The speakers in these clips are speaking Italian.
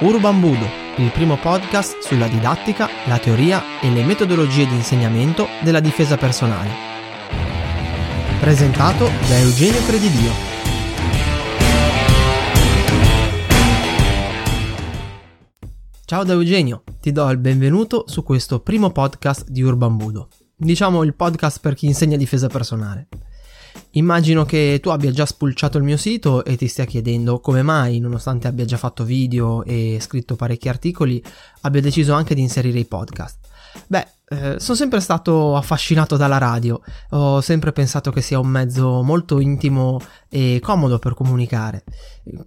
Urban Budo, il primo podcast sulla didattica, la teoria e le metodologie di insegnamento della difesa personale. Presentato da Eugenio Credidio. Ciao da Eugenio, ti do il benvenuto su questo primo podcast di Urban Budo. Diciamo il podcast per chi insegna difesa personale. Immagino che tu abbia già spulciato il mio sito e ti stia chiedendo come mai, nonostante abbia già fatto video e scritto parecchi articoli, abbia deciso anche di inserire i podcast. Beh, eh, sono sempre stato affascinato dalla radio, ho sempre pensato che sia un mezzo molto intimo e comodo per comunicare,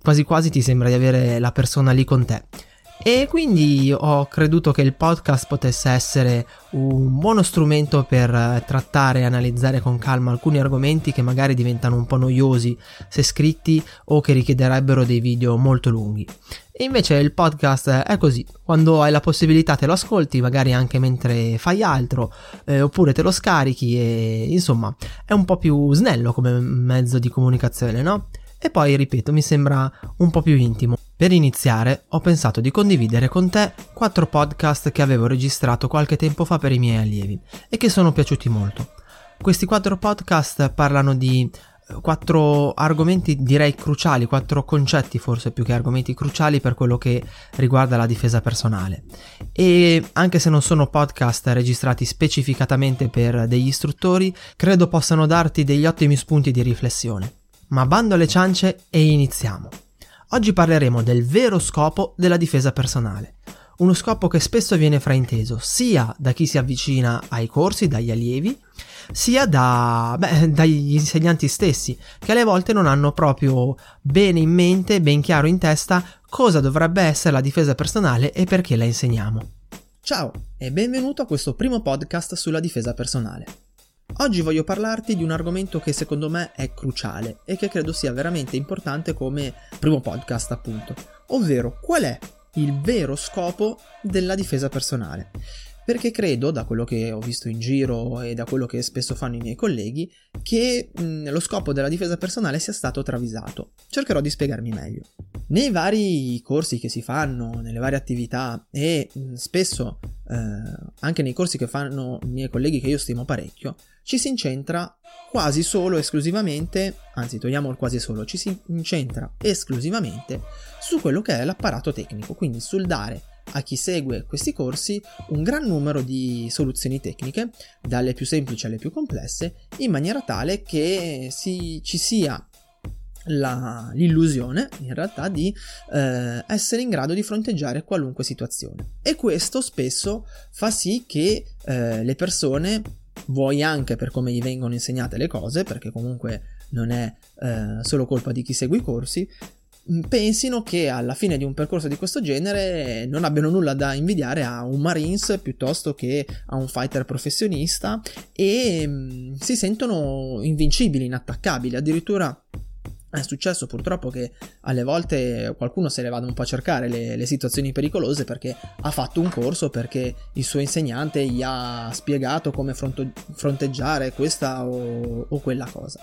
quasi quasi ti sembra di avere la persona lì con te. E quindi ho creduto che il podcast potesse essere un buono strumento per eh, trattare e analizzare con calma alcuni argomenti che magari diventano un po' noiosi se scritti o che richiederebbero dei video molto lunghi. E invece il podcast è così, quando hai la possibilità te lo ascolti, magari anche mentre fai altro, eh, oppure te lo scarichi e insomma è un po' più snello come mezzo di comunicazione, no? E poi, ripeto, mi sembra un po' più intimo. Per iniziare, ho pensato di condividere con te quattro podcast che avevo registrato qualche tempo fa per i miei allievi e che sono piaciuti molto. Questi quattro podcast parlano di eh, quattro argomenti direi cruciali, quattro concetti forse più che argomenti cruciali per quello che riguarda la difesa personale. E anche se non sono podcast registrati specificatamente per degli istruttori, credo possano darti degli ottimi spunti di riflessione ma bando alle ciance e iniziamo. Oggi parleremo del vero scopo della difesa personale, uno scopo che spesso viene frainteso sia da chi si avvicina ai corsi, dagli allievi, sia da, beh, dagli insegnanti stessi, che alle volte non hanno proprio bene in mente, ben chiaro in testa cosa dovrebbe essere la difesa personale e perché la insegniamo. Ciao e benvenuto a questo primo podcast sulla difesa personale. Oggi voglio parlarti di un argomento che secondo me è cruciale e che credo sia veramente importante come primo podcast appunto, ovvero qual è il vero scopo della difesa personale. Perché credo, da quello che ho visto in giro e da quello che spesso fanno i miei colleghi, che mh, lo scopo della difesa personale sia stato travisato. Cercherò di spiegarmi meglio. Nei vari corsi che si fanno, nelle varie attività e mh, spesso eh, anche nei corsi che fanno i miei colleghi che io stimo parecchio, ci si incentra quasi solo esclusivamente, anzi togliamo il quasi solo, ci si incentra esclusivamente su quello che è l'apparato tecnico, quindi sul dare a chi segue questi corsi un gran numero di soluzioni tecniche, dalle più semplici alle più complesse, in maniera tale che si, ci sia la, l'illusione in realtà di eh, essere in grado di fronteggiare qualunque situazione. E questo spesso fa sì che eh, le persone vuoi anche per come gli vengono insegnate le cose, perché comunque non è eh, solo colpa di chi segue i corsi, mm, pensino che alla fine di un percorso di questo genere non abbiano nulla da invidiare a un Marines piuttosto che a un fighter professionista e mh, mm, si sentono invincibili, inattaccabili, addirittura è successo purtroppo che alle volte qualcuno se le vada un po' a cercare le, le, situazioni pericolose perché ha fatto un corso, perché il suo insegnante gli ha spiegato come fronto, fronteggiare questa o, o quella cosa.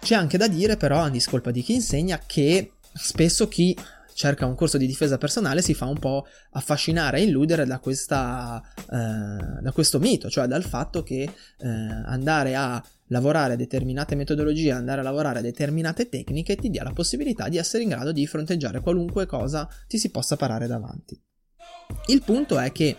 C'è anche da dire però, a discolpa di chi insegna, che spesso chi cerca un corso di difesa personale si fa un po' affascinare e illudere da, questa, eh, da questo mito, cioè dal fatto che eh, andare a lavorare determinate metodologie, andare a lavorare determinate tecniche ti dia la possibilità di essere in grado di fronteggiare qualunque cosa ti si possa parare davanti. Il punto è che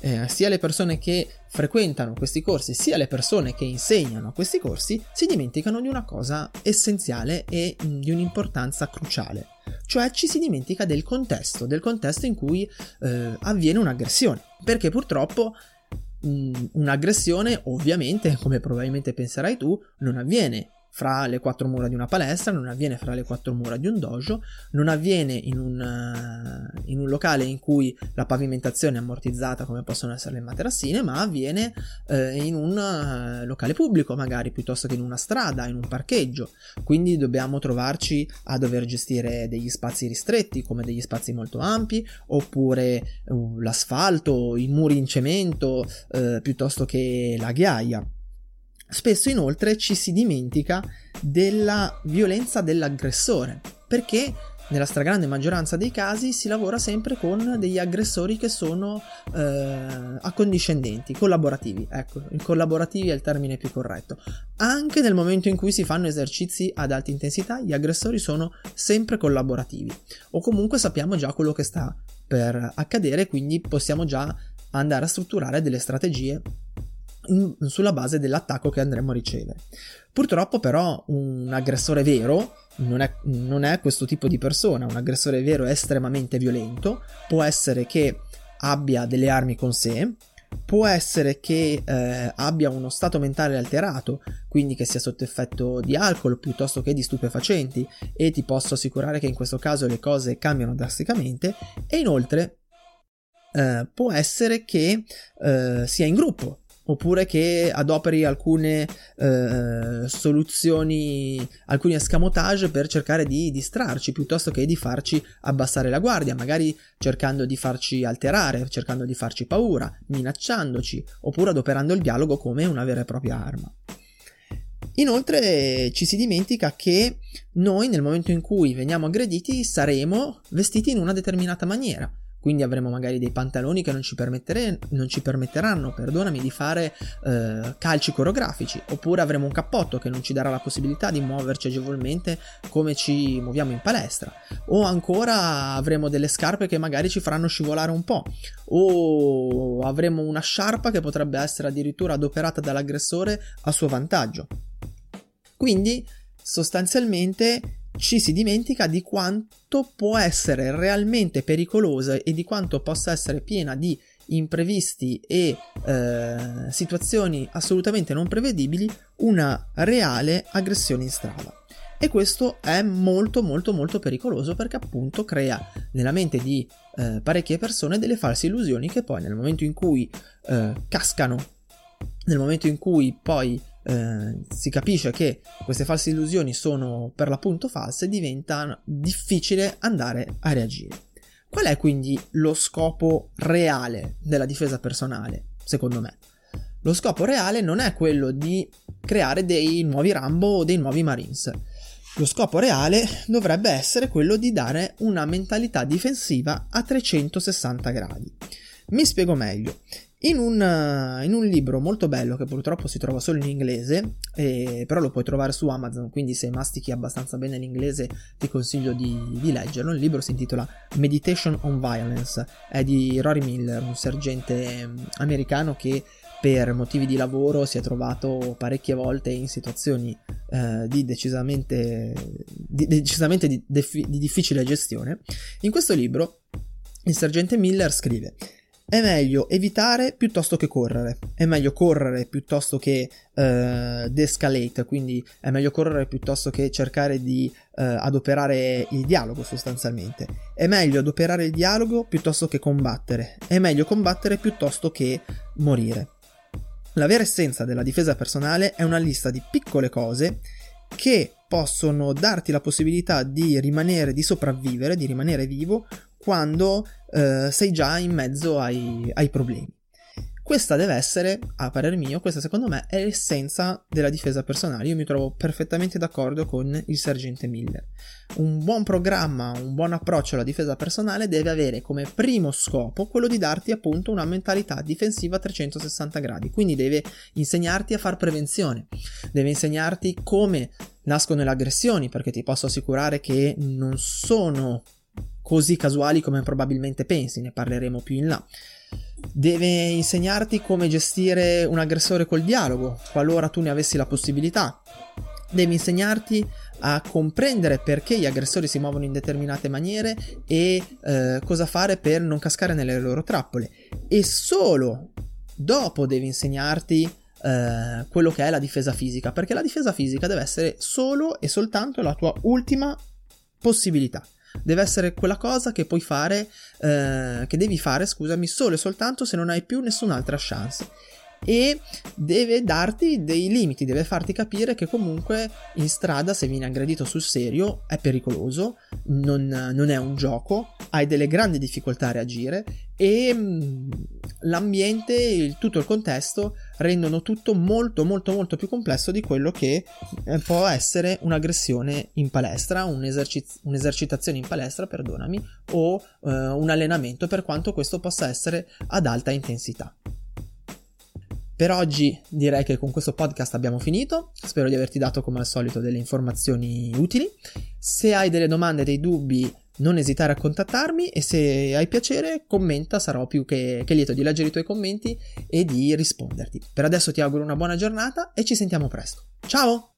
eh, sia le persone che frequentano questi corsi, sia le persone che insegnano questi corsi si dimenticano di una cosa essenziale e mh, di un'importanza cruciale, cioè ci si dimentica del contesto, del contesto in cui eh, avviene un'aggressione, perché purtroppo un'aggressione, ovviamente, come probabilmente penserai tu, non avviene fra le quattro mura di una palestra, non avviene fra le quattro mura di un dojo, non avviene in un, uh, in un locale in cui la pavimentazione è ammortizzata come possono essere le materassine, ma avviene uh, in un uh, locale pubblico magari piuttosto che in una strada, in un parcheggio. Quindi dobbiamo trovarci a dover gestire degli spazi ristretti come degli spazi molto ampi, oppure l'asfalto, i muri in cemento, piuttosto che la ghiaia. Spesso inoltre ci si dimentica della violenza dell'aggressore, perché nella stragrande maggioranza dei casi si lavora sempre con degli aggressori che sono eh, accondiscendenti, collaborativi. Ecco, il collaborativi è il termine più corretto. Anche nel momento in cui si fanno esercizi ad alta intensità, gli aggressori sono sempre collaborativi. O comunque sappiamo già quello che sta per accadere, quindi possiamo già andare a strutturare delle strategie in, sulla base dell'attacco che andremo a ricevere. Purtroppo però un aggressore vero non è, non è questo tipo di persona, un aggressore vero è estremamente violento, può essere che abbia delle armi con sé, può essere che eh, abbia uno stato mentale alterato, quindi che sia sotto effetto di alcol piuttosto che di stupefacenti. E ti posso assicurare che in questo caso le cose cambiano drasticamente. E inoltre eh, può essere che eh, sia in gruppo, oppure che adoperi alcune eh, soluzioni, alcuni escamotage per cercare di distrarci piuttosto che di farci abbassare la guardia, magari cercando di farci alterare, cercando di farci paura, minacciandoci, oppure adoperando il dialogo come una vera e propria arma. Inoltre ci si dimentica che noi nel momento in cui veniamo aggrediti saremo vestiti in una determinata maniera quindi avremo magari dei pantaloni che non ci, non ci permetteranno, di fare eh, calci coreografici, oppure avremo un cappotto che non ci darà la possibilità di muoverci agevolmente come ci muoviamo in palestra, o ancora avremo delle scarpe che magari ci faranno scivolare un po', o avremo una sciarpa che potrebbe essere addirittura adoperata dall'aggressore a suo vantaggio. Quindi sostanzialmente ci si dimentica di quanto può essere realmente pericolosa e di quanto possa essere piena di imprevisti e eh, situazioni assolutamente non prevedibili una reale aggressione in strada. E questo è molto molto molto pericoloso perché appunto crea nella mente di eh, parecchie persone delle false illusioni che poi nel momento in cui eh, cascano, nel momento in cui poi eh, si capisce che queste false illusioni sono per l'appunto false, diventa difficile andare a reagire. Qual è quindi lo scopo reale della difesa personale, secondo me? Lo scopo reale non è quello di creare dei nuovi Rambo o dei nuovi Marines. Lo scopo reale dovrebbe essere quello di dare una mentalità difensiva a 360 gradi. Mi spiego meglio. In un, in un, libro molto bello che purtroppo si trova solo in inglese, eh, però lo puoi trovare su Amazon, quindi se mastichi abbastanza bene l'inglese ti consiglio di, di, leggerlo. Il libro si intitola Meditation on Violence, è di Rory Miller, un sergente mm, americano che per motivi di lavoro si è trovato parecchie volte in situazioni eh, di decisamente, di, decisamente di difficile gestione. In questo libro il sergente Miller scrive è meglio evitare piuttosto che correre. È meglio correre piuttosto che uh, de-escalate, quindi è meglio correre piuttosto che cercare di uh, adoperare il dialogo sostanzialmente. È meglio adoperare il dialogo piuttosto che combattere. È meglio combattere piuttosto che morire. La vera essenza della difesa personale è una lista di piccole cose che possono darti la possibilità di rimanere, di sopravvivere, di rimanere vivo quando eh, sei già in mezzo ai, ai problemi. Questa deve essere, a parer mio, questa secondo me è l'essenza della difesa personale. Io mi trovo perfettamente d'accordo con il sergente Miller. Un buon programma, un buon approccio alla difesa personale deve avere come primo scopo quello di darti appunto una mentalità difensiva a 360 gradi. Quindi deve insegnarti a far prevenzione, deve insegnarti come nascono le aggressioni, perché ti posso assicurare che non sono così casuali come probabilmente pensi, ne parleremo più in là. Deve insegnarti come gestire un aggressore col dialogo, qualora tu ne avessi la possibilità. Deve insegnarti a comprendere perché gli aggressori si muovono in determinate maniere e eh, cosa fare per non cascare nelle loro trappole. E solo dopo deve insegnarti eh, quello che è la difesa fisica, perché la difesa fisica deve essere solo e soltanto la tua ultima possibilità deve essere quella cosa che puoi fare, eh, che devi fare, scusami, solo e soltanto se non hai più nessun'altra chance. e deve darti dei limiti, deve farti capire che comunque in strada se vieni aggredito sul serio è pericoloso, non, non è un gioco, hai delle grandi difficoltà a reagire e mm, l'ambiente, il, tutto il contesto rendono tutto molto molto molto più complesso di quello che eh, può essere un'aggressione in palestra, un'eserciz- un'esercitazione in palestra, perdonami, o eh, un allenamento per quanto questo possa essere ad alta intensità. Per oggi direi che con questo podcast abbiamo finito, spero di averti dato come al solito delle informazioni utili. Se hai delle domande, dei dubbi, non esitare a contattarmi e se hai piacere commenta, sarò più che, che lieto di leggere i tuoi commenti e di risponderti. Per adesso ti auguro una buona giornata e ci sentiamo presto. Ciao!